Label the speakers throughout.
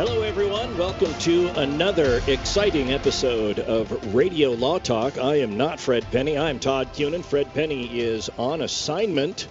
Speaker 1: Hello, everyone. Welcome to another exciting episode of Radio Law Talk. I am not Fred Penny. I'm Todd Cunin. Fred Penny is on assignment.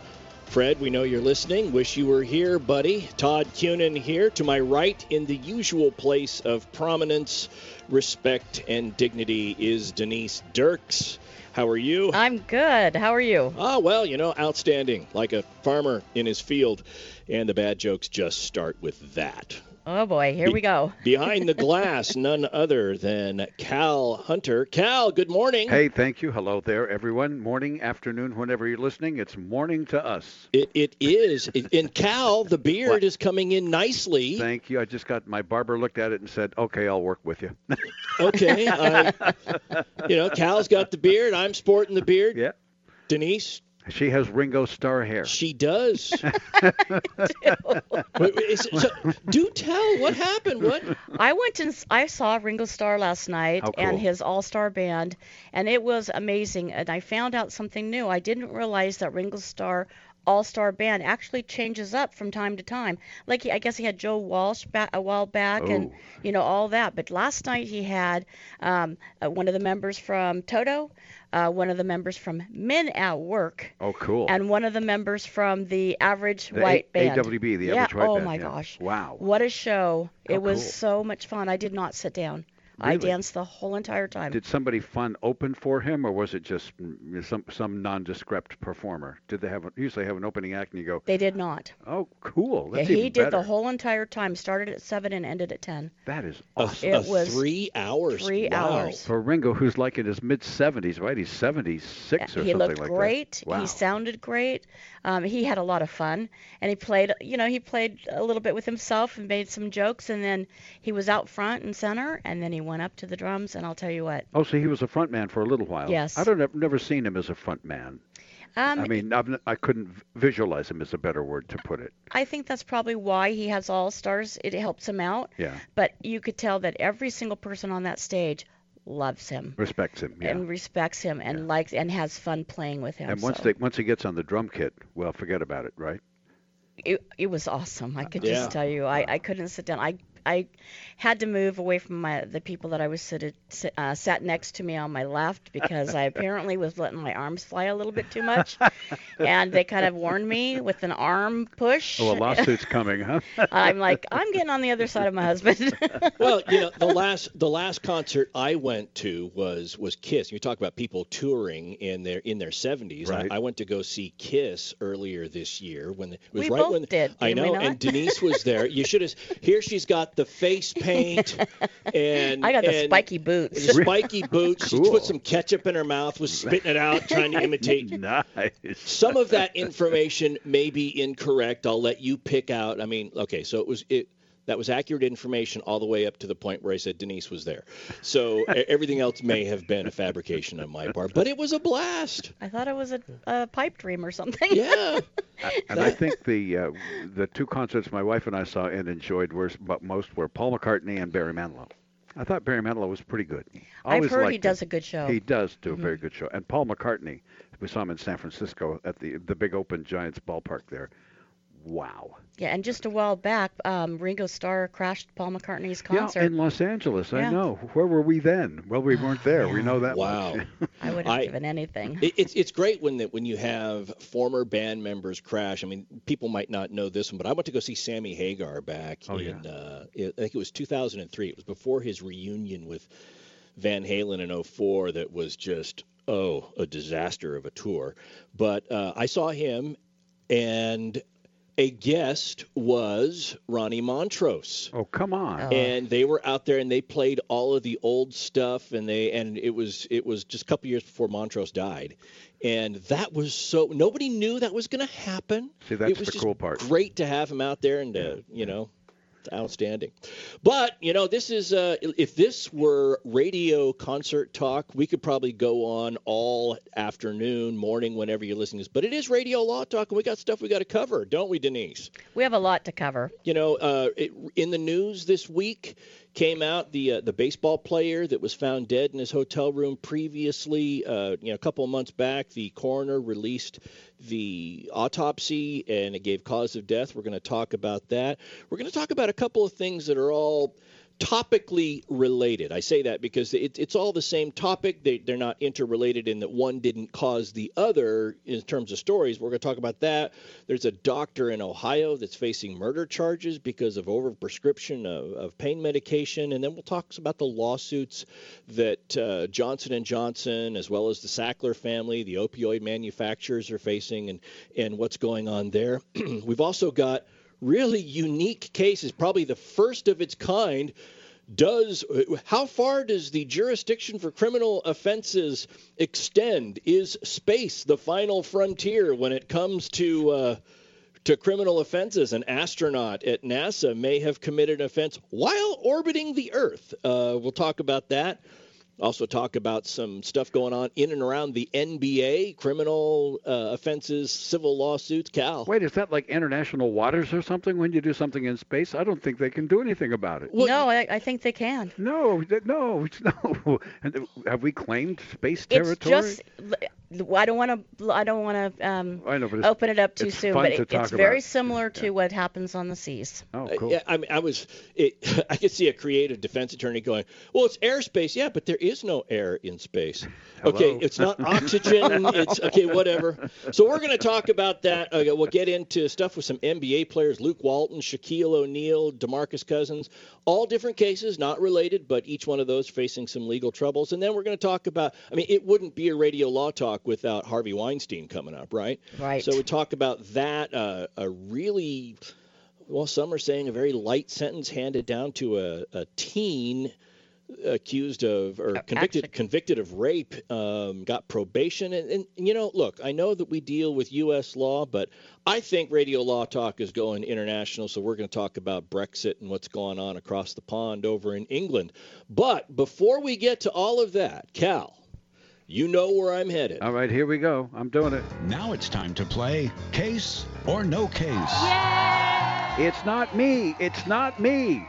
Speaker 1: Fred, we know you're listening. Wish you were here, buddy. Todd Cunin here to my right in the usual place of prominence, respect, and dignity is Denise Dirks. How are you?
Speaker 2: I'm good. How are you?
Speaker 1: Ah, well, you know, outstanding, like a farmer in his field. And the bad jokes just start with that.
Speaker 2: Oh boy, here we go.
Speaker 1: Behind the glass, none other than Cal Hunter. Cal, good morning.
Speaker 3: Hey, thank you. Hello there, everyone. Morning, afternoon, whenever you're listening. It's morning to us.
Speaker 1: It, it is. and Cal, the beard what? is coming in nicely.
Speaker 3: Thank you. I just got my barber looked at it and said, "Okay, I'll work with you."
Speaker 1: okay. I, you know, Cal's got the beard. I'm sporting the beard.
Speaker 3: Yeah.
Speaker 1: Denise,
Speaker 3: she has Ringo Starr hair.
Speaker 1: She does. so, do tell what happened. What?
Speaker 2: I went and I saw Ringo Starr last night
Speaker 3: cool.
Speaker 2: and his All Star Band, and it was amazing. And I found out something new. I didn't realize that Ringo Starr all Star Band actually changes up from time to time. Like he, I guess he had Joe Walsh back, a while back,
Speaker 3: oh.
Speaker 2: and you know all that. But last night he had um, uh, one of the members from Toto, uh, one of the members from Men at Work.
Speaker 3: Oh, cool.
Speaker 2: And one of the members from the Average
Speaker 3: the
Speaker 2: White
Speaker 3: A-
Speaker 2: Band.
Speaker 3: AWB, the
Speaker 2: yeah.
Speaker 3: Average White
Speaker 2: oh
Speaker 3: Band.
Speaker 2: my
Speaker 3: yeah.
Speaker 2: gosh.
Speaker 3: Wow.
Speaker 2: What a show!
Speaker 3: Oh,
Speaker 2: it was
Speaker 3: cool.
Speaker 2: so much fun. I did not sit down.
Speaker 3: Really?
Speaker 2: I danced the whole entire time.
Speaker 3: Did somebody fun open for him, or was it just mm, some some nondescript performer? Did they have a, usually have an opening act and you go?
Speaker 2: They did not.
Speaker 3: Oh, cool. That's
Speaker 2: yeah, he
Speaker 3: even
Speaker 2: did
Speaker 3: better.
Speaker 2: the whole entire time. Started at seven and ended at ten.
Speaker 3: That is awesome.
Speaker 1: a
Speaker 2: It was
Speaker 1: three hours.
Speaker 2: three
Speaker 1: wow.
Speaker 2: hours.
Speaker 3: For Ringo, who's like in his mid 70s, right? He's 76 or
Speaker 2: he
Speaker 3: something
Speaker 2: looked
Speaker 3: like
Speaker 2: great.
Speaker 3: that. Wow.
Speaker 2: He sounded great. Um, he had a lot of fun, and he played. You know, he played a little bit with himself and made some jokes, and then he was out front and center, and then he went up to the drums. And I'll tell you what.
Speaker 3: Oh, so he was a front man for a little while.
Speaker 2: Yes.
Speaker 3: I don't. I've never seen him as a front man.
Speaker 2: Um,
Speaker 3: I mean, I've, n- I couldn't visualize him is a better word to put it.
Speaker 2: I think that's probably why he has all stars. It helps him out.
Speaker 3: Yeah.
Speaker 2: But you could tell that every single person on that stage loves him
Speaker 3: Respects him. Yeah.
Speaker 2: and respects him and likes and has fun playing with him.
Speaker 3: And once
Speaker 2: so
Speaker 3: they once he gets on the drum kit, well, forget about it, right?
Speaker 2: it, it was awesome. I could
Speaker 1: Yeah.
Speaker 2: just tell you, I, I couldn't sit down. I I had to move away from my the people that I was seated, sit- uh, sat next to me on my left because I apparently was letting my arms fly a little bit too much, and they kind of warned me with an arm push.
Speaker 3: Oh, a lawsuit's coming, huh?
Speaker 2: I'm like, I'm getting on the other side of my husband.
Speaker 1: well, you know, the last the last concert I went to was was Kiss. You talk about people touring in their in their 70s.
Speaker 3: Right.
Speaker 1: I, I went to go see Kiss earlier this year when it was
Speaker 2: We
Speaker 1: right
Speaker 2: both
Speaker 1: when
Speaker 2: did,
Speaker 1: I know, and Denise was there. You should have. Here she's got the face paint and
Speaker 2: I got the spiky boots.
Speaker 1: The spiky boots. She put some ketchup in her mouth, was spitting it out, trying to imitate
Speaker 3: nice.
Speaker 1: some of that information may be incorrect. I'll let you pick out. I mean, okay, so it was it that was accurate information all the way up to the point where I said Denise was there. So e- everything else may have been a fabrication on my part, but it was a blast.
Speaker 2: I thought it was a, a pipe dream or something.
Speaker 1: Yeah.
Speaker 3: And I think the uh, the two concerts my wife and I saw and enjoyed were but most were Paul McCartney and Barry Manilow. I thought Barry Manilow was pretty good.
Speaker 2: I've heard he
Speaker 3: liked him.
Speaker 2: does a good show.
Speaker 3: He does do a very good show. And Paul McCartney, we saw him in San Francisco at the the big open Giants ballpark there. Wow.
Speaker 2: Yeah, and just a while back, um, Ringo Starr crashed Paul McCartney's concert.
Speaker 3: Yeah, in Los Angeles. I know. Where were we then? Well, we weren't there. We know that
Speaker 1: Wow.
Speaker 3: much.
Speaker 2: I would have given anything.
Speaker 1: It, it's it's great when that when you have former band members crash. I mean, people might not know this one, but I went to go see Sammy Hagar back
Speaker 3: Oh,
Speaker 1: in uh, I think it was 2003. It was before his reunion with Van Halen in 04 that was just oh a disaster of a tour. But uh, I saw him, and a guest was Ronnie Montrose
Speaker 3: oh, come on.
Speaker 2: Oh.
Speaker 1: and they were out there and they played all of the old stuff and they and it was it was just a couple years before Montrose died and that was so nobody knew that was going to happen
Speaker 3: See, that's
Speaker 1: it was
Speaker 3: the
Speaker 1: just
Speaker 3: cool part.
Speaker 1: great to have him out there and to you know Outstanding. But, you know, this is, uh, if this were radio concert talk, we could probably go on all afternoon, morning, whenever you're listening to this. But it is radio law talk, and we got stuff we got to cover, don't we, Denise?
Speaker 2: We have a lot to cover.
Speaker 1: You know, uh, it, in the news this week, came out the uh, the baseball player that was found dead in his hotel room previously. Uh, you know, a couple of months back, the coroner released the autopsy and it gave cause of death. We're going to talk about that. We're going to talk about a couple of things that are all topically related. I say that because it, it's all the same topic. They, they're not interrelated in that one didn't cause the other in terms of stories. We're going to talk about that. There's a doctor in Ohio that's facing murder charges because of overprescription of, of pain medication, and then we'll talk about the lawsuits that uh, Johnson and Johnson, as well as the Sackler family, the opioid manufacturers, are facing, and and what's going on there. We've also got really unique cases, probably the first of its kind. Does how far does the jurisdiction for criminal offenses extend? Is space the final frontier when it comes to uh, to criminal offenses? An astronaut at NASA may have committed an offense while orbiting the Earth. Uh, we'll talk about that. Also, talk about some stuff going on in and around the NBA, criminal uh, offenses, civil lawsuits. Cal.
Speaker 3: Wait, is that like international waters or something when you do something in space? I don't think they can do anything about it.
Speaker 2: Well, no, I, I, think they can.
Speaker 3: No, no, no. Have we claimed space territory?
Speaker 2: It's just. I don't want to. I don't want to um, open it up too soon, but it, it's very
Speaker 3: about.
Speaker 2: similar to yeah. what happens on the seas.
Speaker 3: Oh, cool.
Speaker 1: Uh, yeah, I mean, I was. It, I could see a creative defense attorney going, "Well, it's airspace, yeah, but there is is no air in space.
Speaker 3: Hello?
Speaker 1: Okay, it's not oxygen. it's okay, whatever. So we're going to talk about that. Okay, we'll get into stuff with some NBA players: Luke Walton, Shaquille O'Neal, DeMarcus Cousins. All different cases, not related, but each one of those facing some legal troubles. And then we're going to talk about. I mean, it wouldn't be a radio law talk without Harvey Weinstein coming up, right?
Speaker 2: Right.
Speaker 1: So we talk about that. Uh, a really well, some are saying a very light sentence handed down to a, a teen accused of or convicted Actually. convicted of rape um, got probation. And, and, you know look i know that we deal with us law but i think radio law talk is going international. So we're going to talk about brexit and what's going on across the pond over in england. But before we get to all of that cal you know where i'm headed.
Speaker 3: All right here we go. I'm doing it.
Speaker 4: Now it's time to play case or no case.
Speaker 2: Yay!
Speaker 3: it's not me. It's not me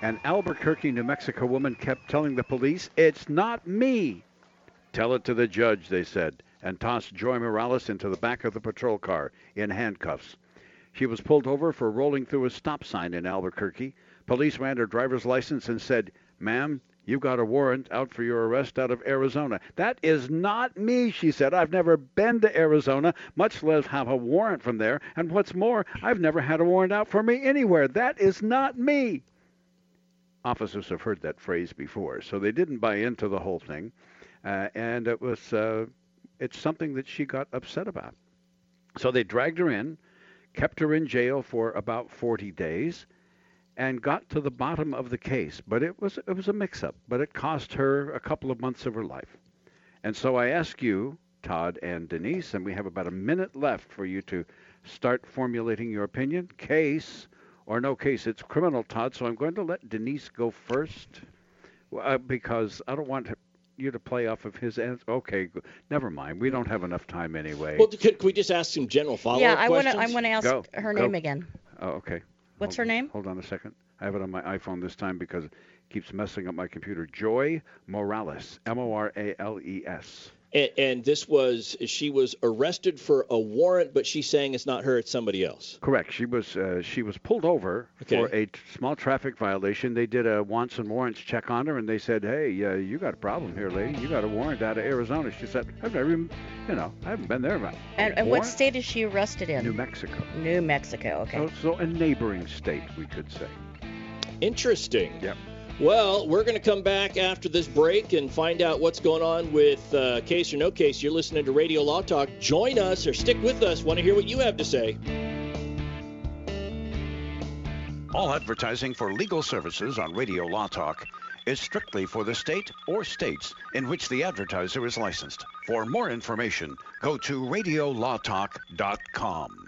Speaker 3: an Albuquerque, New Mexico woman kept telling the police, It's not me. Tell it to the judge, they said, and tossed Joy Morales into the back of the patrol car in handcuffs. She was pulled over for rolling through a stop sign in Albuquerque. Police ran her driver's license and said, Ma'am, you've got a warrant out for your arrest out of Arizona. That is not me, she said. I've never been to Arizona, much less have a warrant from there. And what's more, I've never had a warrant out for me anywhere. That is not me officers have heard that phrase before, so they didn't buy into the whole thing, uh, and it was uh, it's something that she got upset about. So they dragged her in, kept her in jail for about 40 days, and got to the bottom of the case. But it was it was a mix-up, but it cost her a couple of months of her life. And so I ask you, Todd and Denise, and we have about a minute left for you to start formulating your opinion. Case or no case. It's criminal, Todd. So I'm going to let Denise go first uh, because I don't want you to play off of his answer. Okay, never mind. We don't have enough time anyway.
Speaker 1: Well, can, can we just ask some general follow-up
Speaker 2: yeah, I
Speaker 1: want
Speaker 2: to. I want to ask
Speaker 3: go,
Speaker 2: her
Speaker 3: go.
Speaker 2: name again.
Speaker 3: Oh, okay.
Speaker 2: What's
Speaker 3: hold
Speaker 2: her name?
Speaker 3: Hold on a second. I have it on my iPhone this time because it keeps messing up my computer. Joy Morales. M O R A L E S.
Speaker 1: And, and, this was she was arrested for a warrant, but she's saying it's not her, it's somebody else.
Speaker 3: Correct. She was uh, she was pulled over
Speaker 1: okay.
Speaker 3: for a t- small traffic violation. They did a wants and warrants check on her, and they said, "Hey, uh, you got a problem here, lady. You got a warrant out of Arizona." She said, "I've never even, you know, I haven't been there." About
Speaker 2: and, and what state is she arrested in?
Speaker 3: New Mexico.
Speaker 2: New Mexico. Okay.
Speaker 3: So, so a neighboring state, we could say.
Speaker 1: Interesting.
Speaker 3: Yep.
Speaker 1: Well, we're going to come back after this break and find out what's going on with uh, case or no case. You're listening to Radio Law Talk. Join us or stick with us. Want to hear what you have to say.
Speaker 4: All advertising for legal services on Radio Law Talk is strictly for the state or states in which the advertiser is licensed. For more information, go to radiolawtalk.com.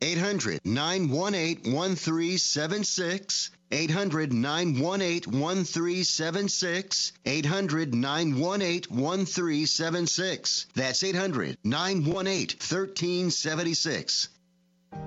Speaker 5: 800 918 1376. 800 918 1376. 800 918 1376. That's 800 918 1376.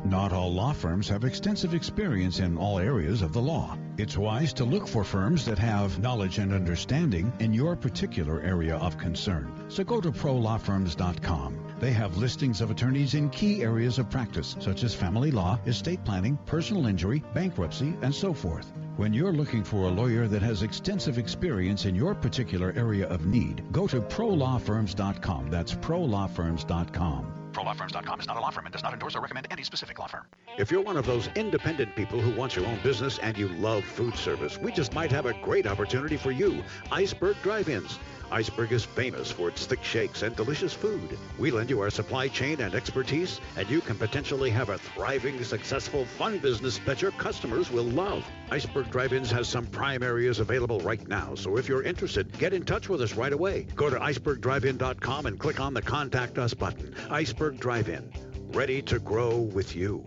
Speaker 6: Not all law firms have extensive experience in all areas of the law. It's wise to look for firms that have knowledge and understanding in your particular area of concern. So go to prolawfirms.com. They have listings of attorneys in key areas of practice, such as family law, estate planning, personal injury, bankruptcy, and so forth. When you're looking for a lawyer that has extensive experience in your particular area of need, go to prolawfirms.com. That's prolawfirms.com.
Speaker 4: ProLawFirms.com is not a law firm and does not endorse or recommend any specific law firm.
Speaker 3: If you're one of those independent people who wants your own business and you love food service, we just might have a great opportunity for you. Iceberg Drive-Ins. Iceberg is famous for its thick shakes and delicious food. We lend you our supply chain and expertise, and you can potentially have a thriving, successful, fun business that your customers will love. Iceberg Drive-Ins has some prime areas available right now, so if you're interested, get in touch with us right away. Go to icebergdrivein.com and click on the Contact Us button. Iceberg Drive-In, ready to grow with you.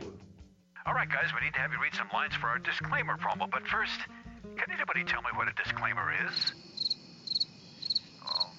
Speaker 7: All right, guys, we need to have you read some lines for our disclaimer promo, but first, can anybody tell me what a disclaimer is?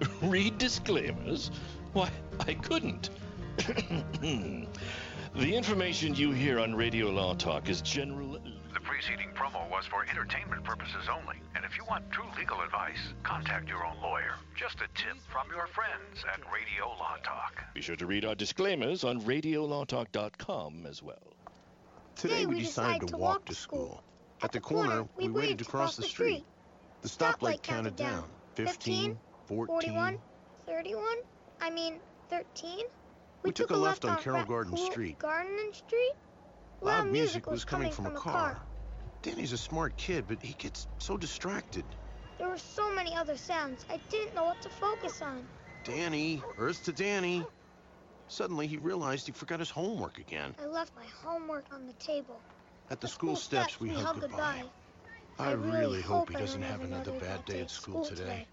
Speaker 1: Read disclaimers? Why, I couldn't. the information you hear on Radio Law Talk is general.
Speaker 7: The preceding promo was for entertainment purposes only. And if you want true legal advice, contact your own lawyer. Just a tip from your friends at Radio Law Talk.
Speaker 1: Be sure to read our disclaimers on radiolawtalk.com as well.
Speaker 8: Today we decided to walk to school. At the corner, we waited to cross the street. The stoplight counted down. 15, 14.
Speaker 9: 41, 31, I mean 13.
Speaker 8: We took a left on Carroll Garden Street.
Speaker 9: Garden Street.
Speaker 8: Loud music was coming from a car. Danny's a smart kid, but he gets so distracted.
Speaker 9: There were so many other sounds. I didn't know what to focus on.
Speaker 8: Danny, Earth to Danny. Suddenly he realized he forgot his homework again.
Speaker 9: I left my homework on the table.
Speaker 8: At the school steps, we hugged goodbye. I really hope he doesn't have another bad day at school today.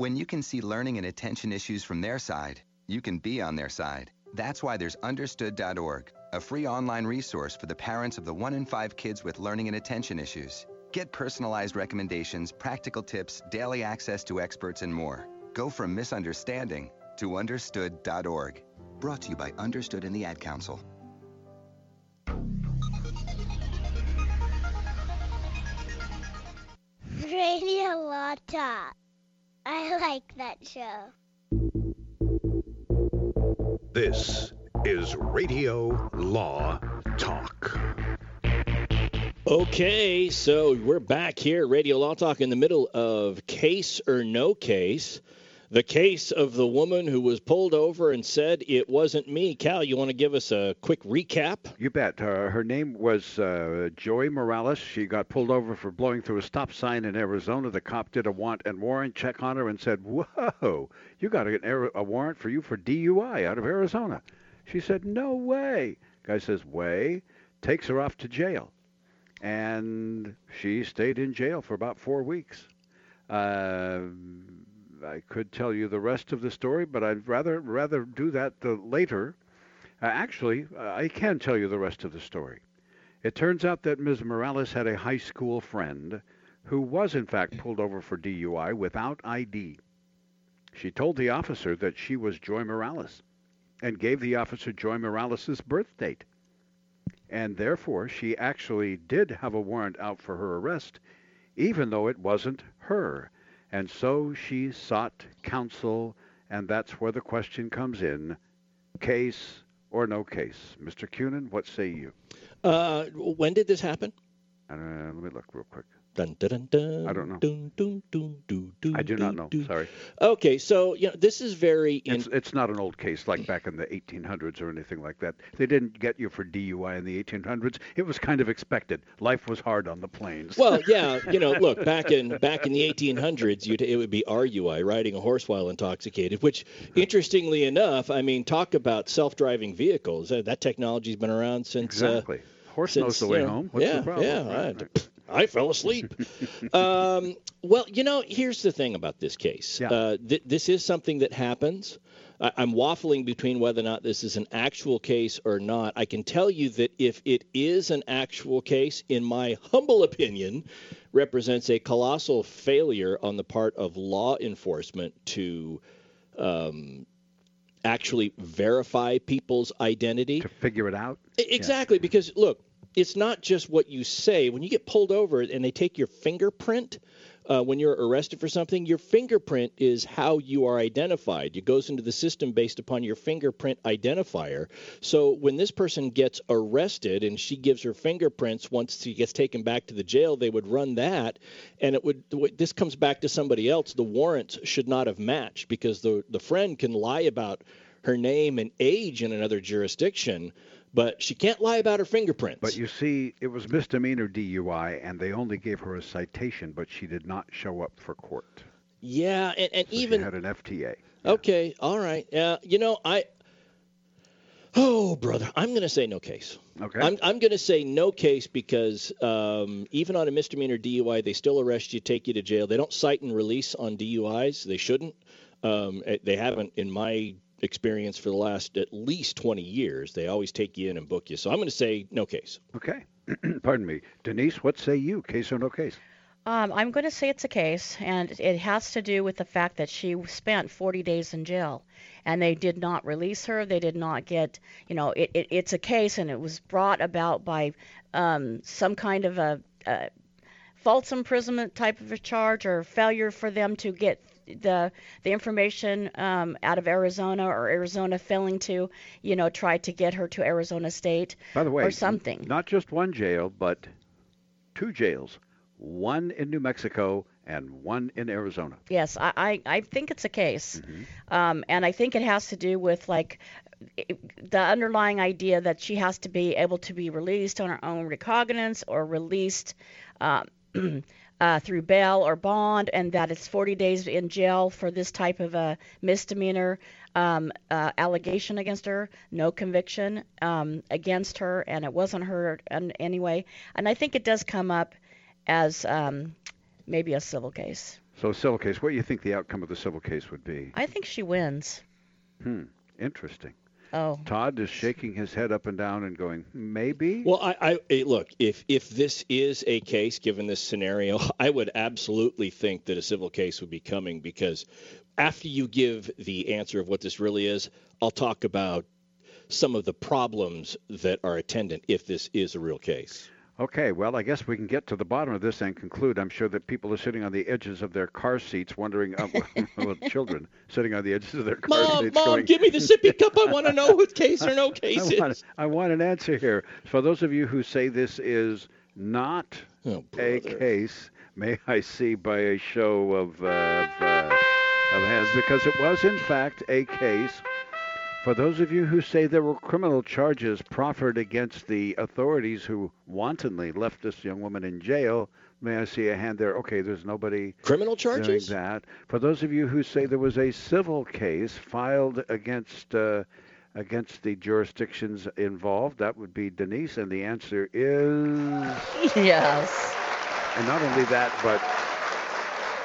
Speaker 10: When you can see learning and attention issues from their side, you can be on their side. That's why there's understood.org, a free online resource for the parents of the one in five kids with learning and attention issues. Get personalized recommendations, practical tips, daily access to experts, and more. Go from misunderstanding to understood.org. Brought to you by Understood and the Ad Council.
Speaker 9: Radio Law Talk. I like that show.
Speaker 3: This is Radio Law Talk.
Speaker 1: Okay, so we're back here, Radio Law Talk, in the middle of case or no case. The case of the woman who was pulled over and said it wasn't me. Cal, you want to give us a quick recap?
Speaker 3: You bet. Uh, her name was uh, Joey Morales. She got pulled over for blowing through a stop sign in Arizona. The cop did a want and warrant check on her and said, Whoa, you got an, ar- a warrant for you for DUI out of Arizona. She said, No way. Guy says, Way. Takes her off to jail. And she stayed in jail for about four weeks. Uh, I could tell you the rest of the story, but I'd rather rather do that later. Uh, actually, uh, I can tell you the rest of the story. It turns out that Ms. Morales had a high school friend who was, in fact, pulled over for DUI without ID. She told the officer that she was Joy Morales and gave the officer Joy Morales' birth date. And therefore, she actually did have a warrant out for her arrest, even though it wasn't her. And so she sought counsel, and that's where the question comes in case or no case. Mr. Cunin, what say you?
Speaker 1: Uh, when did this happen?
Speaker 3: Uh, let me look real quick.
Speaker 1: Dun, dun, dun,
Speaker 3: I don't know.
Speaker 1: Dun, dun, dun, dun, dun,
Speaker 3: I do not know. Sorry.
Speaker 1: Okay, so you know this is very. In,
Speaker 3: It's, it's not an old case like back in the 1800s or anything like that. They didn't get you for DUI in the 1800s. It was kind of expected. Life was hard on the plains.
Speaker 1: well, yeah, you know, look back in back in the 1800s, you'd, it would be RUI, riding a horse while intoxicated. Which, interestingly enough, I mean, talk about self-driving vehicles. Uh, that technology's been around since.
Speaker 3: exactly.
Speaker 1: Uh,
Speaker 3: Horse
Speaker 1: since,
Speaker 3: knows the way
Speaker 1: know,
Speaker 3: home. What's
Speaker 1: yeah,
Speaker 3: the problem?
Speaker 1: yeah.
Speaker 3: Right,
Speaker 1: I-
Speaker 3: right.
Speaker 1: I fell asleep. um, well, you know, here's the thing about this case. Uh, th- this is something that happens. I- I'm waffling between whether or not this is an actual case or not. I can tell you that if it is an actual case, in my humble opinion, represents a colossal failure on the part of law enforcement to um, actually verify people's identity.
Speaker 3: To figure it out?
Speaker 1: Exactly, because look, it's not just what you say. When you get pulled over and they take your fingerprint uh, when you're arrested for something, your fingerprint is how you are identified. It goes into the system based upon your fingerprint identifier. So when this person gets arrested and she gives her fingerprints once she gets taken back to the jail, they would run that, and it would. This comes back to somebody else. The warrants should not have matched because the the friend can lie about her name and age in another jurisdiction, but she can't lie about her fingerprints.
Speaker 3: But you see, it was misdemeanor DUI, and they only gave her a citation, but she did not show up for court.
Speaker 1: yeah, and, and
Speaker 3: So
Speaker 1: even
Speaker 3: she had an FTA.
Speaker 1: okay, all right. Uh, you know, I. Oh, brother, I'm going to say no case.
Speaker 3: Okay.
Speaker 1: I'm, I'm going to say no case because um, even on a misdemeanor DUI, they still arrest you, take you to jail. They don't cite and release on DUIs. They shouldn't. Um, eh, they haven't, in my experience, for the last at least 20 years. They always take you in and book you. So I'm going to say no case.
Speaker 3: Okay. Pardon me. Denise, what say you? Case or no case?
Speaker 2: Um, I'm going to say it's a case, and it has to do with the fact that she spent 40 days in jail, and they did not release her. They did not get, you know, it, it, it's a case, and it was brought about by um, some kind of a, a false imprisonment type of a charge or failure for them to get the the information um, out of Arizona or Arizona failing to, you know, try to get her to Arizona State
Speaker 3: By the way,
Speaker 2: or something.
Speaker 3: Not just one jail, but two jails. One in New Mexico and one in Arizona.
Speaker 2: Yes, I, I, I think it's a case.
Speaker 3: Mm-hmm.
Speaker 2: Um, and I think it has to do with like the underlying idea that she has to be able to be released on her own recognizance or released um, uh, through bail or bond, and that it's 40 days in jail for this type of a misdemeanor um, uh, allegation against her, no conviction um, against her, and it wasn't her in any way. And I think it does come up as um, maybe a civil case.
Speaker 3: So, civil case. What do you think the outcome of the civil case would be?
Speaker 2: I think she wins.
Speaker 3: Hmm. Interesting.
Speaker 2: Oh.
Speaker 3: Todd is shaking his head up and down and going, maybe.
Speaker 1: Well, I, I look if if this is a case, given this scenario, I would absolutely think that a civil case would be coming because after you give the answer of what this really is, I'll talk about some of the problems that are attendant if this is a real case.
Speaker 3: Okay, well, I guess we can get to the bottom of this and conclude. I'm sure that people are sitting on the edges of their car seats wondering, uh, well, children sitting on the edges of their car
Speaker 1: Mom,
Speaker 3: seats
Speaker 1: mom,
Speaker 3: going,
Speaker 1: give me the sippy cup. I want to know what case or no case
Speaker 3: I want,
Speaker 1: is.
Speaker 3: I want an answer here. For those of you who say this is not
Speaker 1: Oh,
Speaker 3: a case, may I see by a show of, uh, of, uh, of hands, because it was in fact a case. For those of you who say there were criminal charges proffered against the authorities who wantonly left this young woman in jail, may I see a hand there? Okay, there's nobody
Speaker 1: Criminal
Speaker 3: doing
Speaker 1: charges?
Speaker 3: that. For those of you who say there was a civil case filed against uh, against the jurisdictions involved, that would be Denise, and the answer is
Speaker 2: yes.
Speaker 3: and not only that, but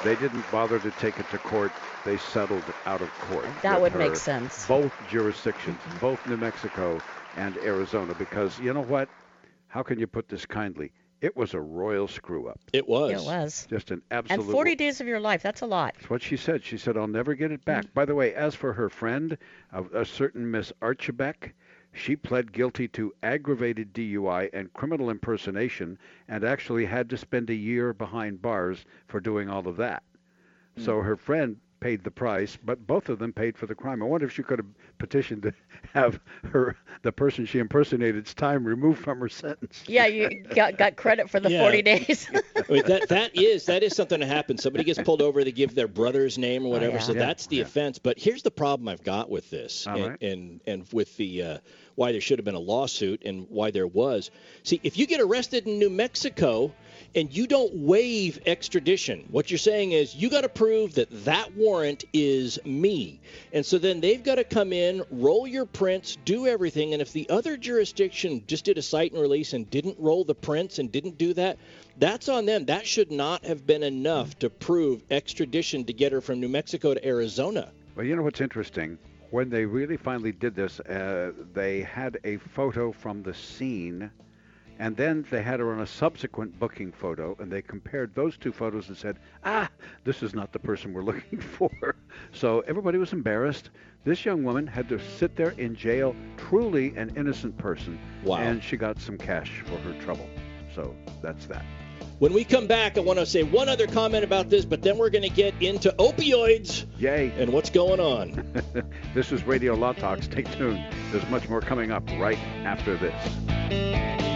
Speaker 3: They didn't bother to take it to court. They settled out of court.
Speaker 2: That
Speaker 3: with
Speaker 2: would make sense.
Speaker 3: Both jurisdictions, mm-hmm. both New Mexico and Arizona, because you know what? How can you put this kindly? It was a royal screw up.
Speaker 1: It was.
Speaker 2: It was.
Speaker 3: Just an absolute.
Speaker 2: And 40 days of your life, that's a lot.
Speaker 3: That's what she said. She said, I'll never get it back. Mm. By the way, as for her friend, a, a certain Miss Archibek, she pled guilty to aggravated DUI and criminal impersonation and actually had to spend a year behind bars for doing all of that. So mm. her friend paid the price, but both of them paid for the crime. I wonder if she could have petitioned to have her the person she impersonated's time removed from her sentence.
Speaker 2: Yeah, you got, got credit for the
Speaker 1: Yeah.
Speaker 2: 40 days.
Speaker 1: I mean, that that is that is something that happens. Somebody gets pulled over, they give their brother's name or whatever.
Speaker 2: yeah.
Speaker 1: So
Speaker 3: Oh, Yeah,
Speaker 1: that's the
Speaker 3: yeah.
Speaker 1: offense. But here's the problem I've got with this,
Speaker 3: All
Speaker 1: and,
Speaker 3: right.
Speaker 1: and and with the uh, why there should have been a lawsuit and why there was. See, if you get arrested in New Mexico and you don't waive extradition, what you're saying is you got to prove that that warrant is me. And so then they've got to come in, roll your prints, do everything. And if the other jurisdiction just did a cite and release and didn't roll the prints and didn't do that, that's on them. That should not have been enough to prove extradition to get her from New Mexico to Arizona.
Speaker 3: Well, you know what's interesting? When they really finally did this, uh, they had a photo from the scene, and then they had her on a subsequent booking photo, and they compared those two photos and said, ah, this is not the person we're looking for. So everybody was embarrassed. This young woman had to sit there in jail, truly an innocent person,
Speaker 1: Wow.
Speaker 3: and she got some cash for her trouble. So that's that.
Speaker 1: When we come back, I want to say one other comment about this, but then we're going to get into opioids
Speaker 3: Yay.
Speaker 1: and what's going on.
Speaker 3: this is Radio Law Talk. Stay tuned. There's much more coming up right after this.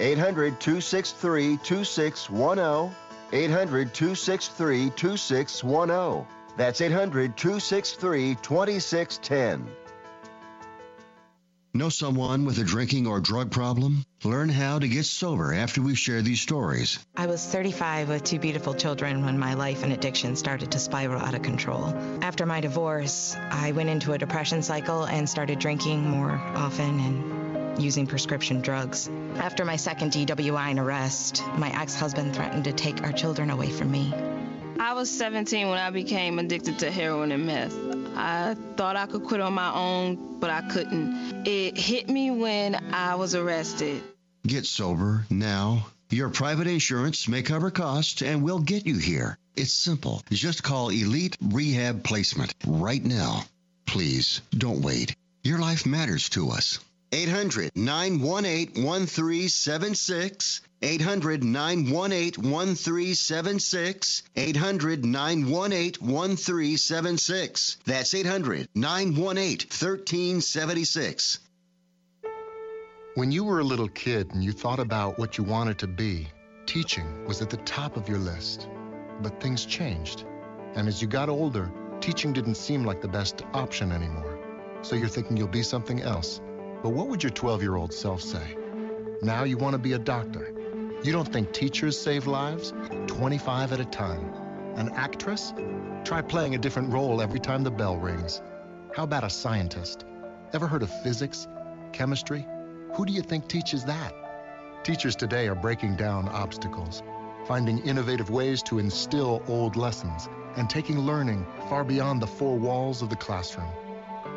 Speaker 5: 800 263 2610. 800 263 2610. That's 800 263 2610. Know someone with a drinking or drug problem? Learn how to get sober after we share these stories.
Speaker 11: I was 35 with two beautiful children when my life and addiction started to spiral out of control. After my divorce, I went into a depression cycle and started drinking more often and using prescription drugs. After my second DWI and arrest, my ex husband threatened to take our children away from me.
Speaker 12: I was 17 when I became addicted to heroin and meth. I thought I could quit on my own, but I couldn't. It hit me when I was arrested.
Speaker 5: Get sober now. Your private insurance may cover costs and we'll get you here. It's simple. Just call Elite Rehab Placement right now. Please don't wait. Your life matters to us. 800 918 1376. 800 918 1376. 800 918 1376. That's 800 918 1376.
Speaker 13: When you were a little kid and you thought about what you wanted to be, teaching was at the top of your list. But things changed. And as you got older, teaching didn't seem like the best option anymore. So you're thinking you'll be something else. But what would your 12 year old self say? Now you want to be a doctor. You don't think teachers save lives? 25 at a time. An actress? Try playing a different role every time the bell rings. How about a scientist? Ever heard of physics? Chemistry? Who do you think teaches that? Teachers today are breaking down obstacles, finding innovative ways to instill old lessons, and taking learning far beyond the four walls of the classroom.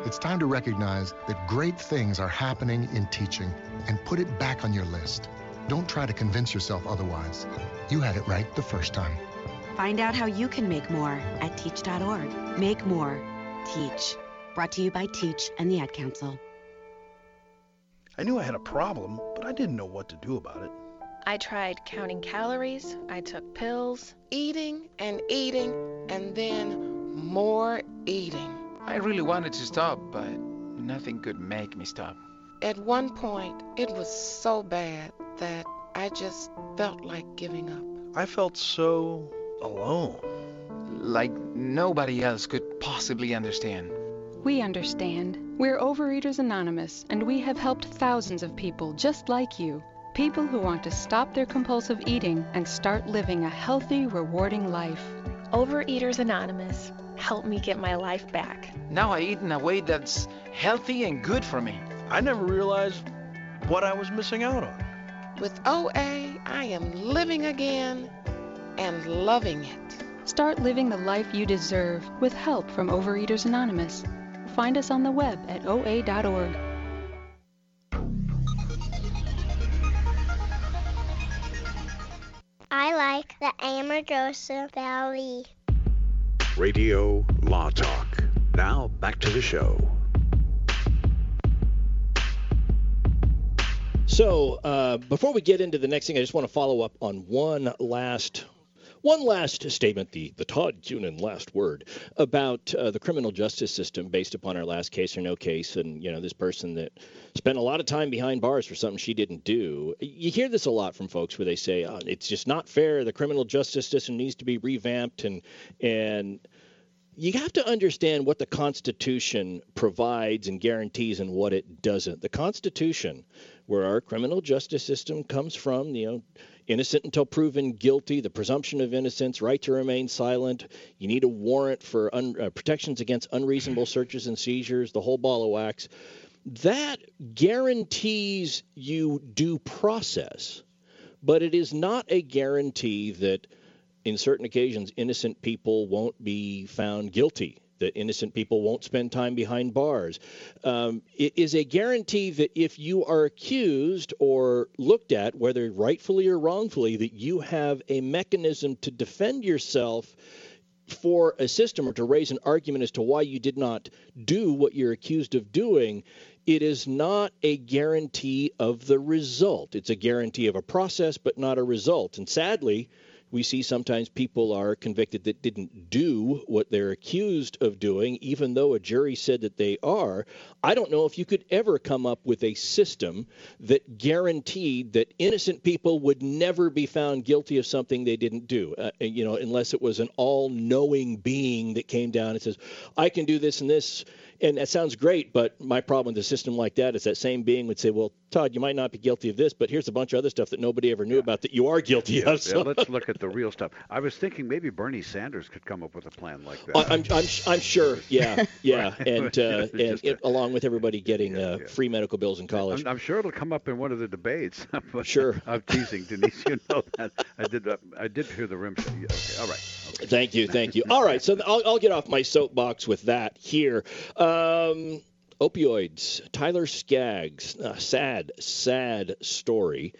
Speaker 13: It's time to recognize that great things are happening in teaching and put it back on your list. Don't try to convince yourself otherwise. You had it right the first time.
Speaker 14: Find out how you can make more at teach.org. Make more. Teach. Brought to you by Teach and the Ad Council.
Speaker 15: I knew I had a problem, but I didn't know what to do about it.
Speaker 16: I tried counting calories, I took pills, eating and eating, and then more eating.
Speaker 17: I really wanted to stop, but nothing could make me stop.
Speaker 16: At one point, it was so bad that I just felt like giving up.
Speaker 15: I felt so alone.
Speaker 17: Like nobody else could possibly understand.
Speaker 18: We understand. We're Overeaters Anonymous, and we have helped thousands of people just like you. People who want to stop their compulsive eating and start living a healthy, rewarding life.
Speaker 16: Overeaters Anonymous, help me get my life back.
Speaker 17: Now I eat in a way that's healthy and good for me.
Speaker 15: I never realized what I was missing out on.
Speaker 16: With OA, I am living again and loving it.
Speaker 18: Start living the life you deserve with help from Overeaters Anonymous. Find us on the web at oa.org.
Speaker 9: I like the Amargosa Valley.
Speaker 4: Radio Law Talk. Now back to the show.
Speaker 1: So, uh, before we get into the next thing, I just want to follow up on one last one last statement, the, the Todd Cunin last word about uh, the criminal justice system based upon our last case or no case. And, you know, this person that spent a lot of time behind bars for something she didn't do. You hear this a lot from folks where they say, oh, it's just not fair. The criminal justice system needs to be revamped. And, and, you have to understand what the Constitution provides and guarantees and what it doesn't. The Constitution, where our criminal justice system comes from, you know, innocent until proven guilty, the presumption of innocence, right to remain silent. You need a warrant for un, uh, protections against unreasonable searches and seizures, the whole ball of wax. That guarantees you due process, but it is not a guarantee that in certain occasions innocent people won't be found guilty that innocent people won't spend time behind bars. Um, it is a guarantee that if you are accused or looked at, whether rightfully or wrongfully, that you have a mechanism to defend yourself for a system or to raise an argument as to why you did not do what you're accused of doing. It is not a guarantee of the result. It's a guarantee of a process, but not a result. And sadly, we see sometimes people are convicted that didn't do what they're accused of doing, even though a jury said that they are. I don't know if you could ever come up with a system that guaranteed that innocent people would never be found guilty of something they didn't do, uh, you know, unless it was an all knowing being that came down and says, I can do this and this and that sounds great, but my problem with a system like that is that same being would say, "Well, Todd, you might not be guilty of this, but here's a bunch of other stuff that nobody ever knew yeah. about that you are guilty
Speaker 3: yeah,
Speaker 1: of." So.
Speaker 3: Yeah, let's look at the real stuff. I was thinking maybe Bernie Sanders could come up with a plan like that.
Speaker 1: I'm, I'm, I'm sure. Yeah, yeah, and uh, and it, along with everybody getting uh, free medical bills in college.
Speaker 3: I'm, I'm, sure it'll come up in one of the debates.
Speaker 1: sure.
Speaker 3: I'm teasing, Denise. You know that. I did. Uh, I did hear the rim. Okay, all right. Okay.
Speaker 1: Thank you, thank you. All right, so I'll, I'll get off my soapbox with that here. Um, opioids. Tyler Skaggs, a sad, sad story.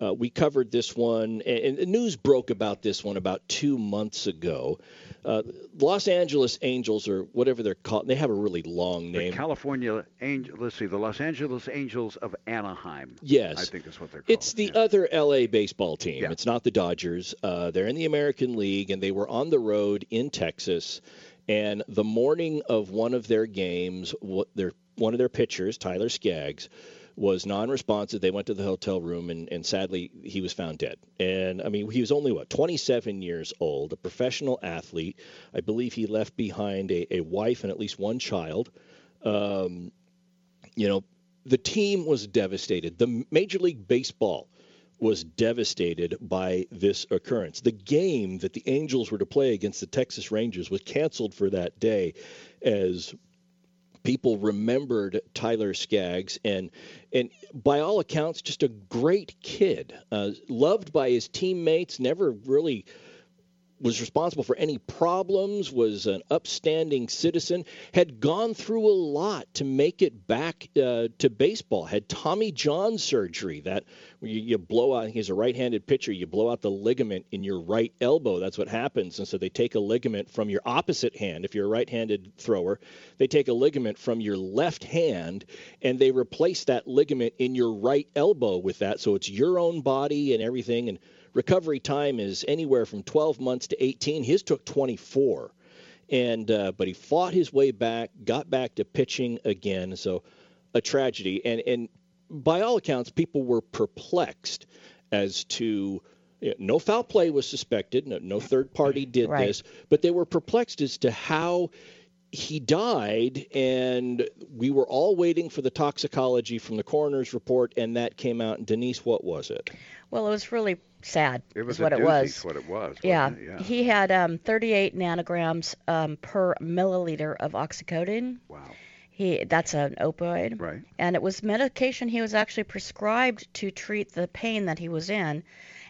Speaker 1: Uh, we covered this one, and the news broke about this one about two months ago. Uh, Los Angeles Angels, or whatever they're called, they have a really long name.
Speaker 3: The California Angel. Let's see, the Los Angeles Angels of Anaheim.
Speaker 1: Yes,
Speaker 3: I think that's what they're called.
Speaker 1: It's the other LA baseball team. Yeah. It's not the Dodgers. Uh, they're in the American League, and they were on the road in Texas. And the morning of one of their games, what their one of their pitchers, Tyler Skaggs, was non-responsive. They went to the hotel room, and, and sadly, he was found dead. And I mean, he was only what 27 years old, a professional athlete. I believe he left behind a, a wife and at least one child. Um, you know, the team was devastated. The Major League Baseball was devastated by this occurrence. The game that the Angels were to play against the Texas Rangers was canceled for that day as people remembered Tyler Skaggs and and by all accounts just a great kid, uh, loved by his teammates, never really was responsible for any problems, was an upstanding citizen, had gone through a lot to make it back uh, to baseball, had Tommy John surgery that you, you blow out, he's a right handed pitcher, you blow out the ligament in your right elbow. That's what happens. And so they take a ligament from your opposite hand. If you're a right handed thrower, they take a ligament from your left hand and they replace that ligament in your right elbow with that. So it's your own body and everything. And recovery time is anywhere from 12 months to 18. His took 24, and uh, but he fought his way back, got back to pitching again. So a tragedy, and and by all accounts, people were perplexed as to. You know, no foul play was suspected. No, no third party did
Speaker 2: Right.
Speaker 1: this, but they were perplexed as to how he died, and we were all waiting for the toxicology from the coroner's report, and that came out. And Denise, what was it?
Speaker 2: Well, it was really sad.
Speaker 3: It was
Speaker 2: what it was.
Speaker 3: what it was,
Speaker 2: Yeah.
Speaker 3: it? Yeah.
Speaker 2: He had um, 38 nanograms um, per milliliter of oxycodone.
Speaker 3: Wow.
Speaker 2: He that's an opioid.
Speaker 3: Right.
Speaker 2: And it was medication he was actually prescribed to treat the pain that he was in.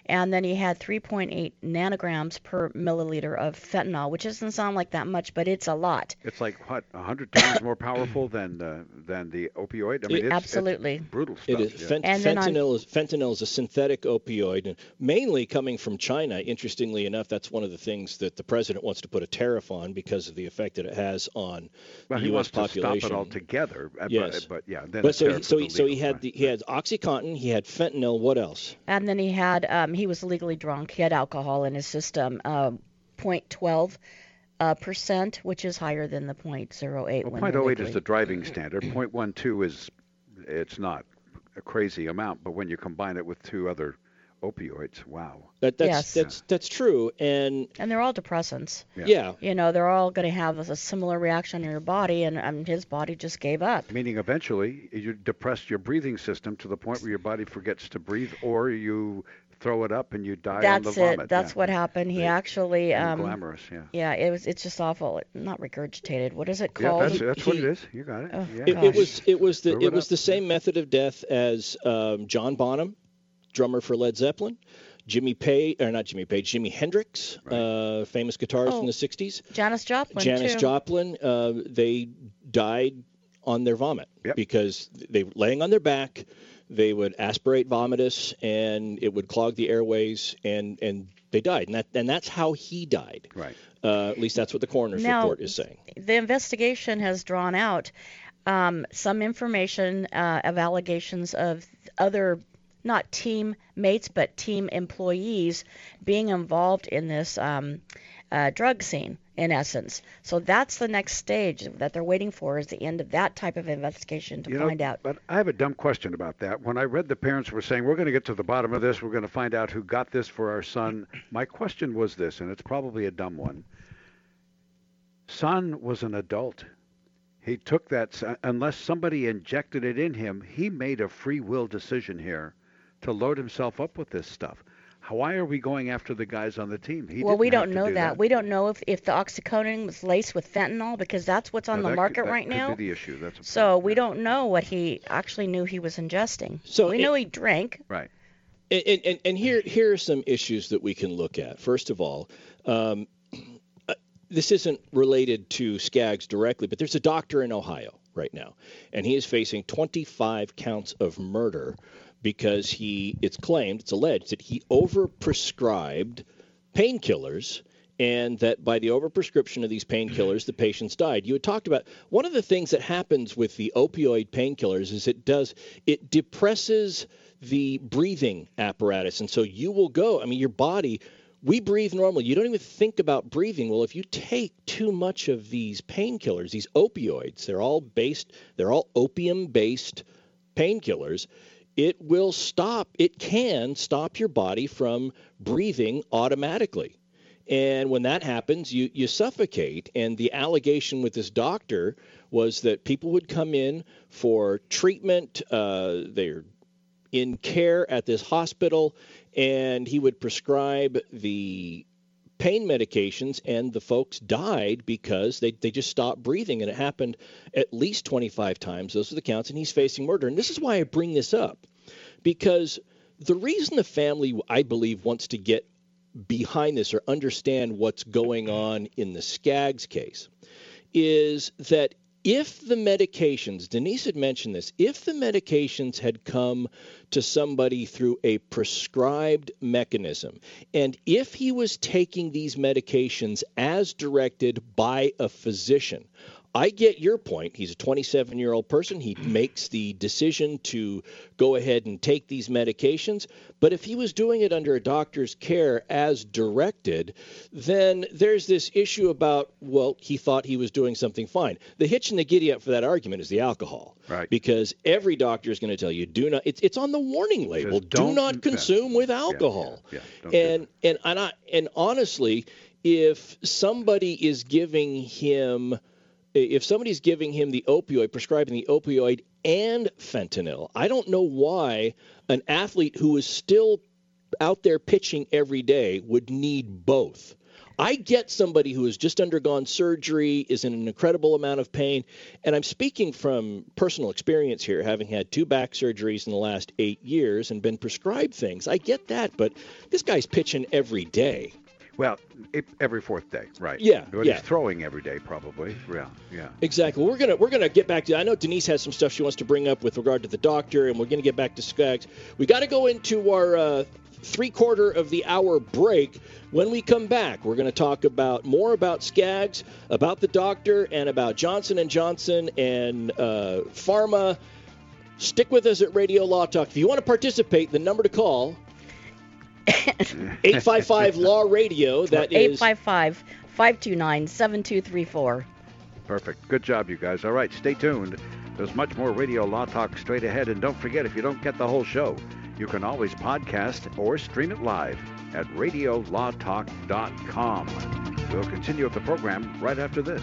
Speaker 2: And then he had 3.8 nanograms per milliliter of fentanyl, which doesn't sound like that much, but it's a lot.
Speaker 3: It's like what hundred times more powerful than uh, than the opioid. I mean, it's,
Speaker 2: Absolutely.
Speaker 3: it's brutal stuff.
Speaker 1: It is
Speaker 3: yeah.
Speaker 1: fent-
Speaker 2: And then on-
Speaker 1: fentanyl is fentanyl is a synthetic opioid, and mainly coming from China. Interestingly enough, that's one of the things that the president wants to put a tariff on because of the effect that it has on
Speaker 3: well,
Speaker 1: the
Speaker 3: he
Speaker 1: U.S.
Speaker 3: wants
Speaker 1: population.
Speaker 3: to stop it altogether. uh,
Speaker 1: Yes.
Speaker 3: But, but yeah, then
Speaker 1: but
Speaker 3: it's
Speaker 1: so he, so he, so he had the, he had OxyContin, he had fentanyl. What else?
Speaker 2: And then he had um, he was legally drunk. He had alcohol in his system, um, 0.12 uh, percent, which is higher than the 0.08. when
Speaker 3: Point
Speaker 2: you're
Speaker 3: oh eight is the driving standard. Point one two is it's not a crazy amount, but when you combine it with two other opioids, wow.
Speaker 1: That, that's
Speaker 2: Yes.
Speaker 1: that's that's true, and
Speaker 2: And they're all depressants.
Speaker 3: Yeah.
Speaker 1: yeah.
Speaker 2: You know, they're all going to have a similar reaction in your body, and um, his body just gave up.
Speaker 3: Meaning eventually you depress your breathing system to the point where your body forgets to breathe, or you throw it up and you die on
Speaker 2: That's
Speaker 3: the vomit.
Speaker 2: it. That's
Speaker 3: yeah.
Speaker 2: what happened. He actually. Um,
Speaker 3: glamorous, yeah.
Speaker 2: Yeah, it was. It's just awful. Not regurgitated. What is it
Speaker 3: Yeah,
Speaker 2: called?
Speaker 3: that's, that's what it
Speaker 1: he-
Speaker 3: is. You got it.
Speaker 2: Oh,
Speaker 3: yeah.
Speaker 1: It, it was it was the
Speaker 3: Throw
Speaker 1: it
Speaker 3: it
Speaker 1: was
Speaker 3: up.
Speaker 1: the same method of death as um, John Bonham, drummer for Led Zeppelin, Jimmy Page or not Jimmy Page, Jimi Hendrix, uh, famous guitarist
Speaker 2: Oh,
Speaker 1: from the '60s.
Speaker 2: Janis Joplin
Speaker 1: Janis
Speaker 2: too.
Speaker 1: Joplin, uh, they died on their vomit because they were laying on their back. They would aspirate vomitus, and it would clog the airways, and and they died. And that and that's how he died.
Speaker 3: Right.
Speaker 1: Uh, at least that's what the coroner's
Speaker 2: Now-
Speaker 1: report is saying.
Speaker 2: the investigation has drawn out um, some information uh, of allegations of other not team mates but team employees being involved in this um, uh, drug scene in essence so that's the next stage that they're waiting for is the end of that type of investigation to
Speaker 3: You know,
Speaker 2: find out
Speaker 3: But I have a dumb question about that. When I read the parents were saying, we're going to get to the bottom of this, we're going to find out who got this for our son, my question was this, and it's probably a dumb one. Son was an adult. He took that, unless somebody injected it in him, he made a free will decision here to load himself up with this stuff. Why are we going after the guys on the team? He
Speaker 2: well we don't know
Speaker 3: do
Speaker 2: that. we don't know if, if the oxycodone was laced with fentanyl because that's what's on
Speaker 3: No,
Speaker 2: the
Speaker 3: that could-
Speaker 2: market
Speaker 3: that
Speaker 2: right
Speaker 3: could
Speaker 2: now
Speaker 3: Be the issue. That's a
Speaker 2: so we don't know what he actually knew he was ingesting
Speaker 1: So
Speaker 2: we
Speaker 1: it-
Speaker 2: know he drank
Speaker 3: right.
Speaker 1: And, and- and, and here, here are some issues that we can look at. First of all, um, uh, this isn't related to Skaggs directly, but there's a doctor in Ohio, right now, and he is facing 25 counts of murder because he, it's claimed, it's alleged that he overprescribed painkillers and that by the overprescription of these painkillers, the patients died. You had talked about one of the things that happens with the opioid painkillers is it does it depresses the breathing apparatus, and so you will go. I mean, your body. We breathe normally. You don't even think about breathing. Well, if you take too much of these painkillers, these opioids, they're all based, they're all opium-based painkillers it will stop, it can stop your body from breathing automatically. And when that happens, you, you suffocate. And the allegation with this doctor was that people would come in for treatment. Uh, they're in care at this hospital, and he would prescribe the pain medications, and the folks died because they, they just stopped breathing. And it happened at least 25 times. Those are the counts, and he's facing murder. And this is why I bring this up because the reason the family, I believe, wants to get behind this or understand what's going on in the Skaggs case is that if the medications, Denise had mentioned this, if the medications had come to somebody through a prescribed mechanism, and if he was taking these medications as directed by a physician, I get your point. He's a 27 year old person. He makes the decision to go ahead and take these medications. But if he was doing it under a doctor's care as directed, then there's this issue about, well, he thought he was doing something fine. The hitch and the giddy up for that argument is the alcohol.
Speaker 3: Right.
Speaker 1: Because every doctor is going to tell you, do not, it's, it's on the warning label, do not consume with alcohol.
Speaker 3: Yeah, yeah,
Speaker 1: and, and, and, I, and honestly, if somebody is giving him if somebody's giving him the opioid, prescribing the opioid and fentanyl, I don't know why an athlete who is still out there pitching every day would need both. I get somebody who has just undergone surgery, is in an incredible amount of pain, and I'm speaking from personal experience here, having had two back surgeries in the last eight years and been prescribed things. I get that, but this guy's pitching every day.
Speaker 3: Well, it, every fourth day, right?
Speaker 1: Yeah,
Speaker 3: But
Speaker 1: yeah.
Speaker 3: he's throwing every day, probably. Yeah, yeah.
Speaker 1: Exactly. We're gonna we're gonna get back to. I know Denise has some stuff she wants to bring up with regard to the doctor, and we're gonna get back to Skaggs. We got to go into our uh, three quarter of the hour break. When we come back, we're gonna talk about more about Skaggs, about the doctor, and about Johnson and Johnson and uh, pharma. Stick with us at Radio Law Talk. If you want to participate, the number to call 855 Law Radio. That is
Speaker 2: 855 529 7234.
Speaker 3: Perfect. Good job, you guys. All right, stay tuned. There's much more Radio Law Talk straight ahead. And don't forget, if you don't get the whole show, you can always podcast or stream it live at radiolawtalk.com. We'll continue with the program right after this.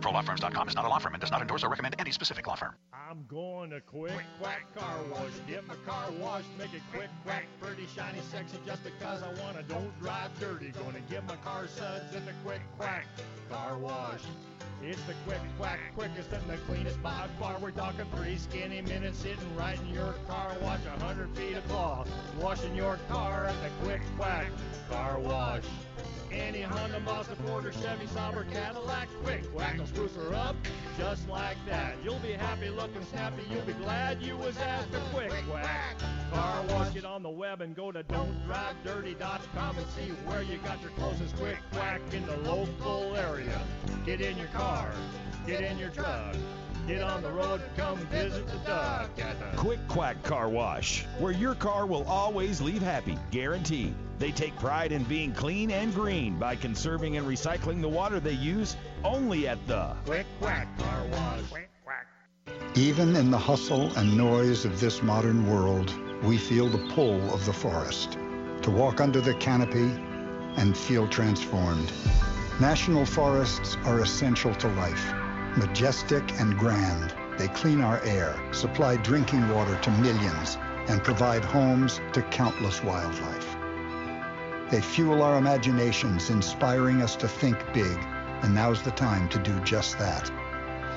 Speaker 19: ProLawFirms.com is not a law firm and does not endorse or recommend any specific law firm.
Speaker 20: I'm going to quick quack car wash. Get my car washed, make it quick quack, pretty shiny, sexy, just because I wanna. Don't drive dirty. Gonna get my car suds in the quick quack car wash. It's the quick quack, quickest and the cleanest by far. We're talking three skinny minutes sitting right in your car wash. A hundred feet of cloth, washing your car at the quick quack car wash. Any Honda, Mazda, Ford, or Chevy, Saab, or Cadillac, quick quack will spruce her up just like that. You'll be happy looking snappy. You'll be glad you was asked a quick quack. Car wash it on the web and go to don'tdrivedirty.com and see where you got your closest quick quack in the local area. Get in your car, get in your truck. Get on the road, and come visit the duck at the
Speaker 21: Quick Quack Car Wash, where your car will always leave happy, guaranteed. They take pride in being clean and green by conserving and recycling the water they use only at the
Speaker 20: Quick Quack Car Wash. Quick Quack.
Speaker 22: Even in the hustle and noise of this modern world, we feel the pull of the forest. To walk under the canopy and feel transformed. National forests are essential to life. Majestic and grand, they clean our air, supply drinking water to millions, and provide homes to countless wildlife. They fuel our imaginations, inspiring us to think big, and now's the time to do just that.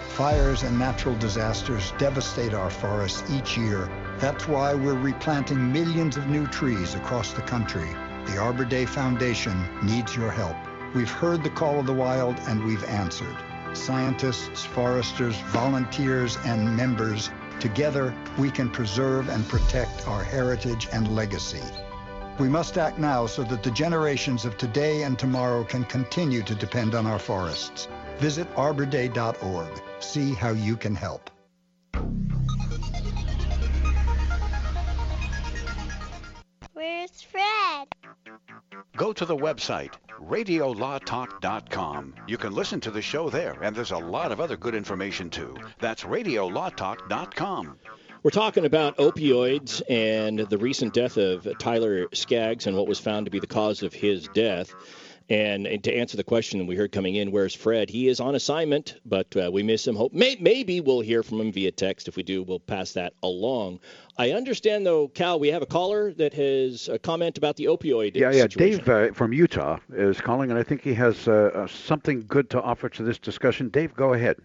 Speaker 22: Fires and natural disasters devastate our forests each year. That's why we're replanting millions of new trees across the country. The Arbor Day Foundation needs your help. We've heard the call of the wild and we've answered. Scientists, foresters, volunteers, and members, together we can preserve and protect our heritage and legacy. We must act now so that the generations of today and tomorrow can continue to depend on our forests. Visit arborday.org. See how you can help.
Speaker 9: Where's Fred?
Speaker 4: Go to the website, radiolawtalk.com. You can listen to the show there, and there's a lot of other good information too. That's radiolawtalk.com.
Speaker 1: We're talking about opioids and the recent death of Tyler Skaggs and what was found to be the cause of his death. And, and to answer the question we heard coming in, where's Fred? He is on assignment, but uh, we miss him. Hope may, maybe we'll hear from him via text. If we do, we'll pass that along. I understand, though, Cal, we have a caller that has a comment about the opioid.
Speaker 3: Yeah, yeah.
Speaker 1: situation.
Speaker 3: Dave uh, from Utah is calling, and I think he has uh, uh, something good to offer to this discussion. Dave, go ahead.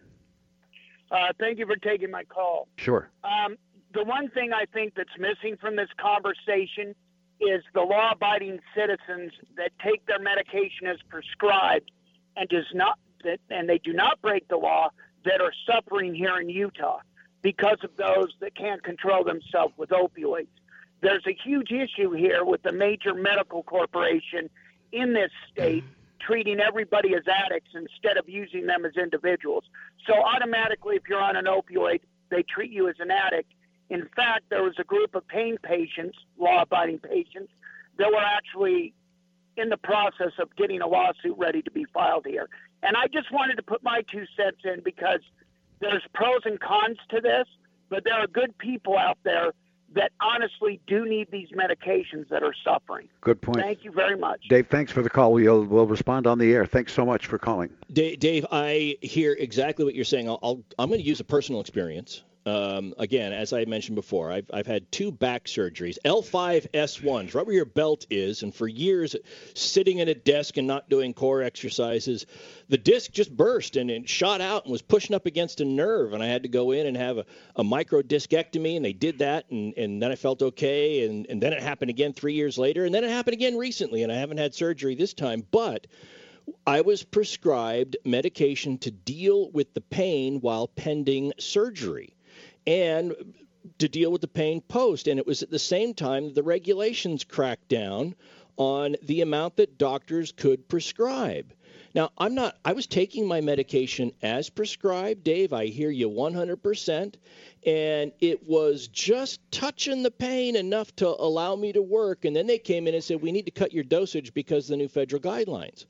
Speaker 23: Uh, thank you for taking my call.
Speaker 3: Sure.
Speaker 23: Um, the one thing I think that's missing from this conversation is the law-abiding citizens that take their medication as prescribed and does not that, and they do not break the law that are suffering here in Utah because of those that can't control themselves with opioids. There's a huge issue here with the major medical corporation in this state treating everybody as addicts instead of using them as individuals. So automatically, if you're on an opioid, they treat you as an addict. In fact, there was a group of pain patients, law-abiding patients, that were actually in the process of getting a lawsuit ready to be filed here. And I just wanted to put my two cents in because there's pros and cons to this, but there are good people out there that honestly do need these medications that are suffering.
Speaker 3: Good point.
Speaker 23: Thank you very much.
Speaker 3: Dave, thanks for the call. We'll, we'll respond on the air. Thanks so much for calling.
Speaker 1: Dave, Dave, I hear exactly what you're saying. I'll, I'll I'm going to use a personal experience. Um, again, as I mentioned before, I've, I've had two back surgeries, L5S1s, right where your belt is, and for years sitting at a desk and not doing core exercises, the disc just burst and it shot out and was pushing up against a nerve, and I had to go in and have a, a micro discectomy, and they did that, and, and then I felt okay, and, and then it happened again three years later, and then it happened again recently, and I haven't had surgery this time, but I was prescribed medication to deal with the pain while pending surgery and to deal with the pain post. And it was at the same time the regulations cracked down on the amount that doctors could prescribe. Now, I'm not, I was taking my medication as prescribed. Dave, I hear you 100%. And it was just touching the pain enough to allow me to work. And then they came in and said, we need to cut your dosage because of the new federal guidelines.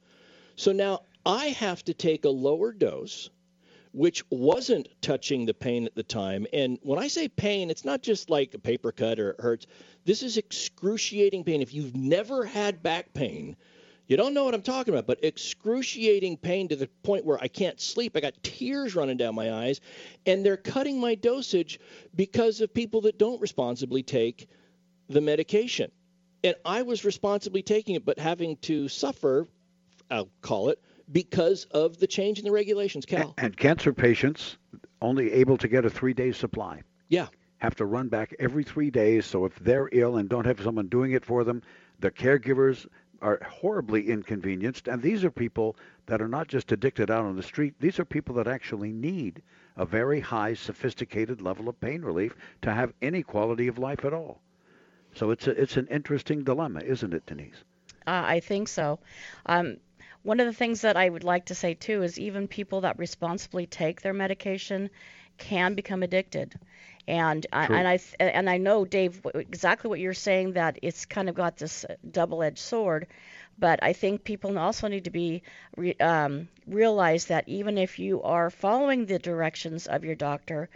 Speaker 1: So now I have to take a lower dose which wasn't touching the pain at the time. And when I say pain, it's not just like a paper cut or it hurts. This is excruciating pain. If you've never had back pain, you don't know what I'm talking about, but excruciating pain to the point where I can't sleep. I got tears running down my eyes, and they're cutting my dosage because of people that don't responsibly take the medication. And I was responsibly taking it, but having to suffer, I'll call it, because of the change in the regulations, Cal.
Speaker 3: And cancer patients only able to get a three day supply.
Speaker 1: Yeah.
Speaker 3: Have to run back every three days. So if they're ill and don't have someone doing it for them, the caregivers are horribly inconvenienced. And these are people that are not just addicted out on the street, these are people that actually need a very high, sophisticated level of pain relief to have any quality of life at all. So it's a, it's an interesting dilemma, isn't it, Denise?
Speaker 2: Uh, I think so. Um, one of the things that I would like to say too is even people that responsibly take their medication can become addicted. And I, and I and I know Dave exactly what you're saying that it's kind of got this double-edged sword, but I think people also need to be re, um, realize that even if you are following the directions of your doctor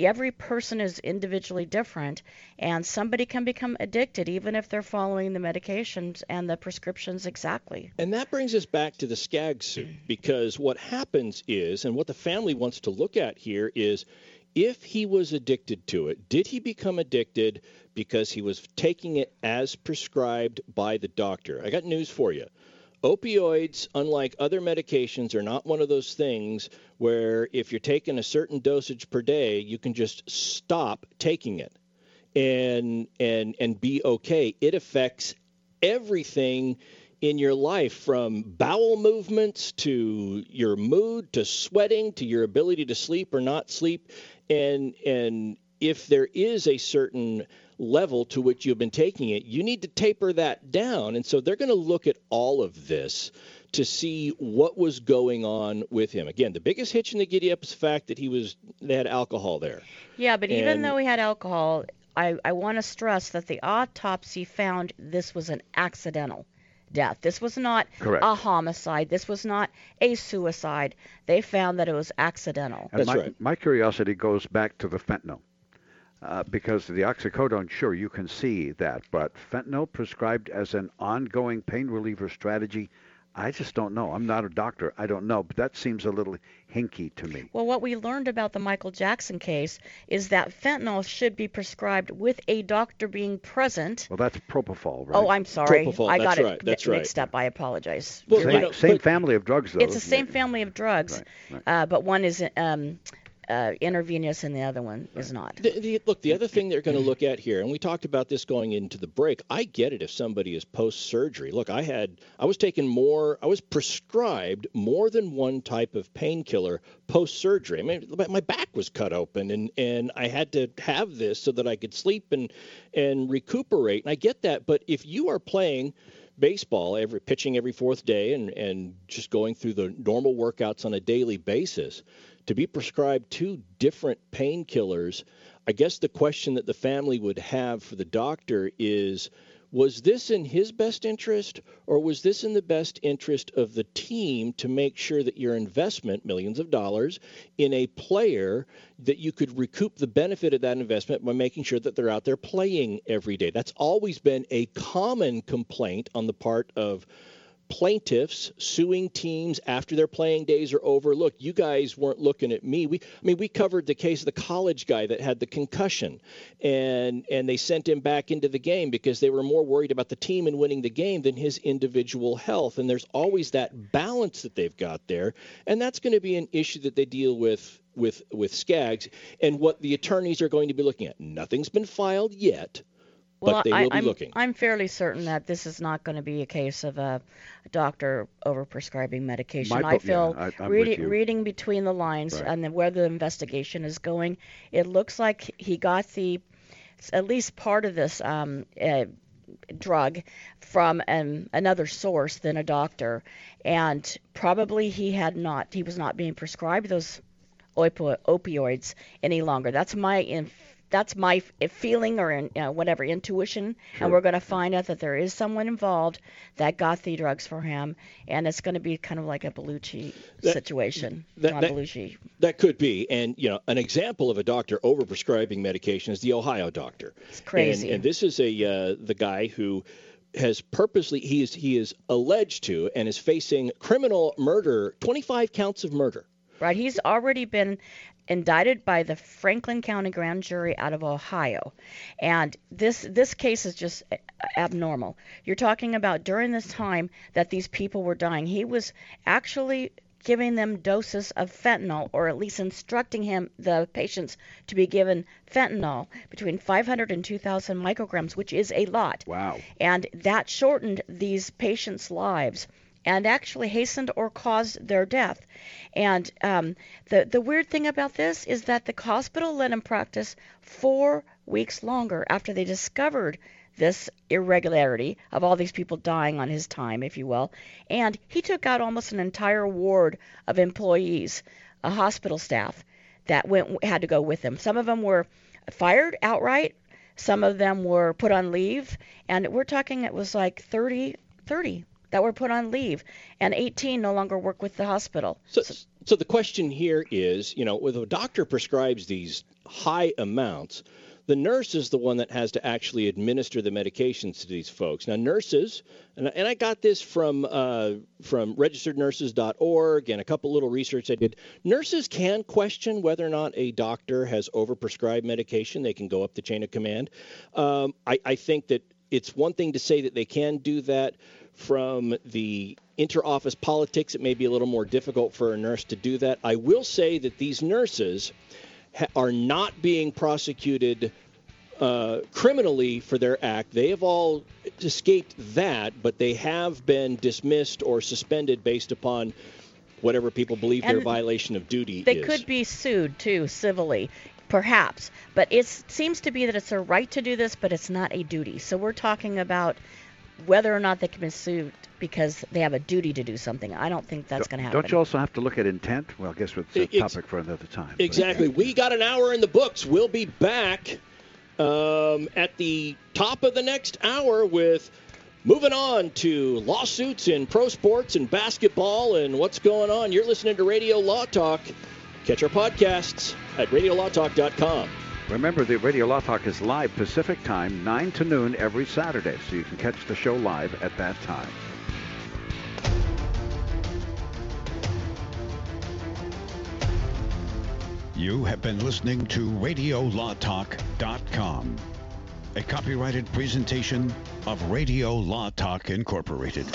Speaker 2: every person is individually different and somebody can become addicted even if they're following the medications and the prescriptions exactly.
Speaker 1: And that brings us back to the Skaggs suit because what happens is and what the family wants to look at here is if he was addicted to it, did he become addicted because he was taking it as prescribed by the doctor? I got news for you. Opioids, unlike other medications, are not one of those things where if you're taking a certain dosage per day, you can just stop taking it and and and be okay. It affects everything in your life from bowel movements to your mood to sweating to your ability to sleep or not sleep and and if there is a certain level to which you've been taking it, you need to taper that down. And so they're going to look at all of this to see what was going on with him. Again, the biggest hitch in the giddy up is the fact that he was they had alcohol there.
Speaker 2: Yeah, but and, even though he had alcohol, I, I want to stress that the autopsy found this was an accidental death. This was not
Speaker 3: Correct.
Speaker 2: a homicide. This was not a suicide. They found that it was accidental.
Speaker 3: And
Speaker 1: That's
Speaker 3: my,
Speaker 1: right.
Speaker 3: My curiosity goes back to the fentanyl. Uh, because the oxycodone, sure, you can see that, but fentanyl prescribed as an ongoing pain reliever strategy, I just don't know. I'm not a doctor. I don't know, but that seems a little hinky to me.
Speaker 2: Well, what we learned about the Michael Jackson case is that fentanyl should be prescribed with a doctor being present.
Speaker 3: Well, that's propofol, right?
Speaker 2: Oh, I'm sorry.
Speaker 1: Propofol,
Speaker 2: I got
Speaker 1: that's
Speaker 2: it
Speaker 1: right, that's
Speaker 2: mixed
Speaker 1: right.
Speaker 2: up. I apologize.
Speaker 1: Well,
Speaker 3: same
Speaker 2: right.
Speaker 3: same family of drugs, though.
Speaker 2: it's the same
Speaker 3: it?
Speaker 2: family of drugs,
Speaker 3: Right,
Speaker 2: Uh, but one is um, uh, intravenous and the other one is not.
Speaker 1: The, the, look, the other thing they're going to look at here, and we talked about this going into the break. I get it if somebody is post-surgery. Look, I had, I was taking more, I was prescribed more than one type of painkiller post-surgery. I mean, my back was cut open, and and I had to have this so that I could sleep and and recuperate. And I get that, but if you are playing baseball every pitching every fourth day and and just going through the normal workouts on a daily basis to be prescribed two different painkillers i guess the question that the family would have for the doctor is was this in his best interest or was this in the best interest of the team to make sure that your investment millions of dollars in a player that you could recoup the benefit of that investment by making sure that they're out there playing every day? That's always been a common complaint on the part of plaintiffs suing teams after their playing days are over. Look, you guys weren't looking at me. We, I mean, we covered the case of the college guy that had the concussion, and and they sent him back into the game because they were more worried about the team and winning the game than his individual health. And there's always that balance that they've got there, and that's going to be an issue that they deal with with with Skaggs and what the attorneys are going to be looking at. Nothing's been filed yet.
Speaker 2: Well,
Speaker 1: but they
Speaker 2: I,
Speaker 1: will be
Speaker 2: I'm,
Speaker 1: looking.
Speaker 2: I'm fairly certain that this is not going to be a case of a, doctor overprescribing medication.
Speaker 3: My
Speaker 2: I feel
Speaker 3: yeah, I- I'm with
Speaker 2: reading,
Speaker 3: you.
Speaker 2: reading between the lines
Speaker 3: Right.
Speaker 2: and where the investigation is going, it looks like he got the at least part of this um, uh, drug from um, another source than a doctor, and probably he had not he was not being prescribed those opioids any longer. That's my inf- that's my feeling or in, you know, whatever intuition,
Speaker 3: Sure.
Speaker 2: and we're going to find out that there is someone involved that got the drugs for him, and it's going to be kind of like a Belushi
Speaker 1: That-
Speaker 2: situation,
Speaker 1: that-
Speaker 2: John
Speaker 1: that-
Speaker 2: Belushi.
Speaker 1: That could be, and you know, an example of a doctor overprescribing medication is the Ohio doctor. It's
Speaker 2: crazy.
Speaker 1: And, and this is a uh, the guy who has purposely he is he is alleged to and is facing criminal murder, 25 counts of murder.
Speaker 2: Right, he's already been indicted by the Franklin County Grand Jury out of Ohio, and this this case is just abnormal. You're talking about during this time that these people were dying, he was actually giving them doses of fentanyl, or at least instructing him the patients to be given fentanyl between 500 and 2,000 micrograms, which is a lot.
Speaker 3: Wow.
Speaker 2: And that shortened these patients' lives and actually hastened or caused their death. And um, the the weird thing about this is that the hospital let him practice four weeks longer after they discovered this irregularity of all these people dying on his time, if you will. And he took out almost an entire ward of employees, a hospital staff that went had to go with him. Some of them were fired outright. Some of them were put on leave, and we're talking it was like 30, 30 that were put on leave, and 18 no longer work with the hospital.
Speaker 1: So, so the question here is, you know, when a doctor prescribes these high amounts, the nurse is the one that has to actually administer the medications to these folks. Now, nurses, and, and I got this from uh, from registerednurses.org and a couple little research I did. Nurses can question whether or not a doctor has overprescribed medication. They can go up the chain of command. Um, I, I think that it's one thing to say that they can do that from the interoffice politics. It may be a little more difficult for a nurse to do that. I will say that these nurses ha- are not being prosecuted uh, criminally for their act. They have all escaped that, but they have been dismissed or suspended based upon whatever people believe their
Speaker 2: And
Speaker 1: violation of duty
Speaker 2: They
Speaker 1: is.
Speaker 2: could be sued too civilly, perhaps. But it seems to be that it's a right to do this, but it's not a duty. So we're talking about whether or not they can be sued because they have a duty to do something. I don't think that's going to happen.
Speaker 3: Don't you also have to look at intent? Well, I guess it's a
Speaker 1: Ex-
Speaker 3: topic for another time.
Speaker 1: Exactly. We got an hour in the books. We'll be back um, at the top of the next hour with moving on to lawsuits in pro sports and basketball and what's going on. You're listening to Radio Law Talk. Catch our podcasts at radiolawtalk.com.
Speaker 3: Remember, the Radio Law Talk is live Pacific time, 9 to noon every Saturday, so you can catch the show live at that time.
Speaker 24: You have been listening to RadioLawTalk.com, a copyrighted presentation of Radio Law Talk Incorporated.